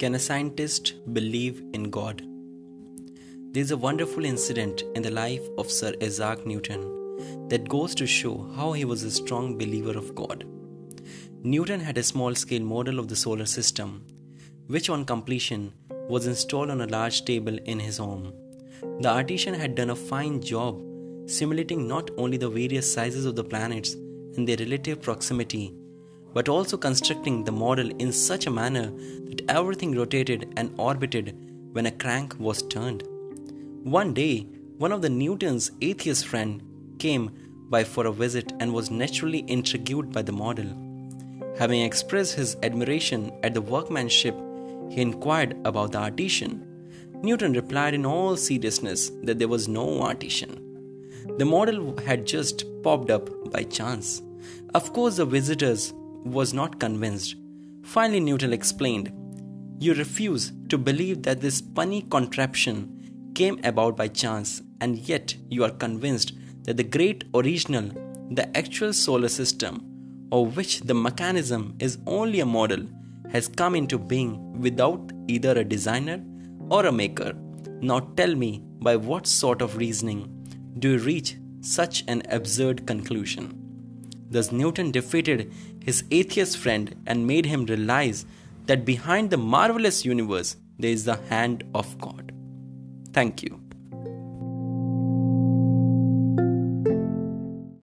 Can a scientist believe in God? There is a wonderful incident in the life of Sir Isaac Newton that goes to show how he was a strong believer of God. Newton had a small scale model of the solar system, which on completion was installed on a large table in his home. The artisan had done a fine job simulating not only the various sizes of the planets and their relative proximity but also constructing the model in such a manner that everything rotated and orbited when a crank was turned. One day, one of the Newton's atheist friend came by for a visit and was naturally intrigued by the model. Having expressed his admiration at the workmanship, he inquired about the artisan. Newton replied in all seriousness that there was no artisan. The model had just popped up by chance. Of course, the visitors was not convinced. Finally, Newton explained, You refuse to believe that this punny contraption came about by chance, and yet you are convinced that the great original, the actual solar system, of which the mechanism is only a model, has come into being without either a designer or a maker. Now tell me by what sort of reasoning do you reach such an absurd conclusion? Thus, Newton defeated his atheist friend and made him realize that behind the marvelous universe there is the hand of God. Thank you.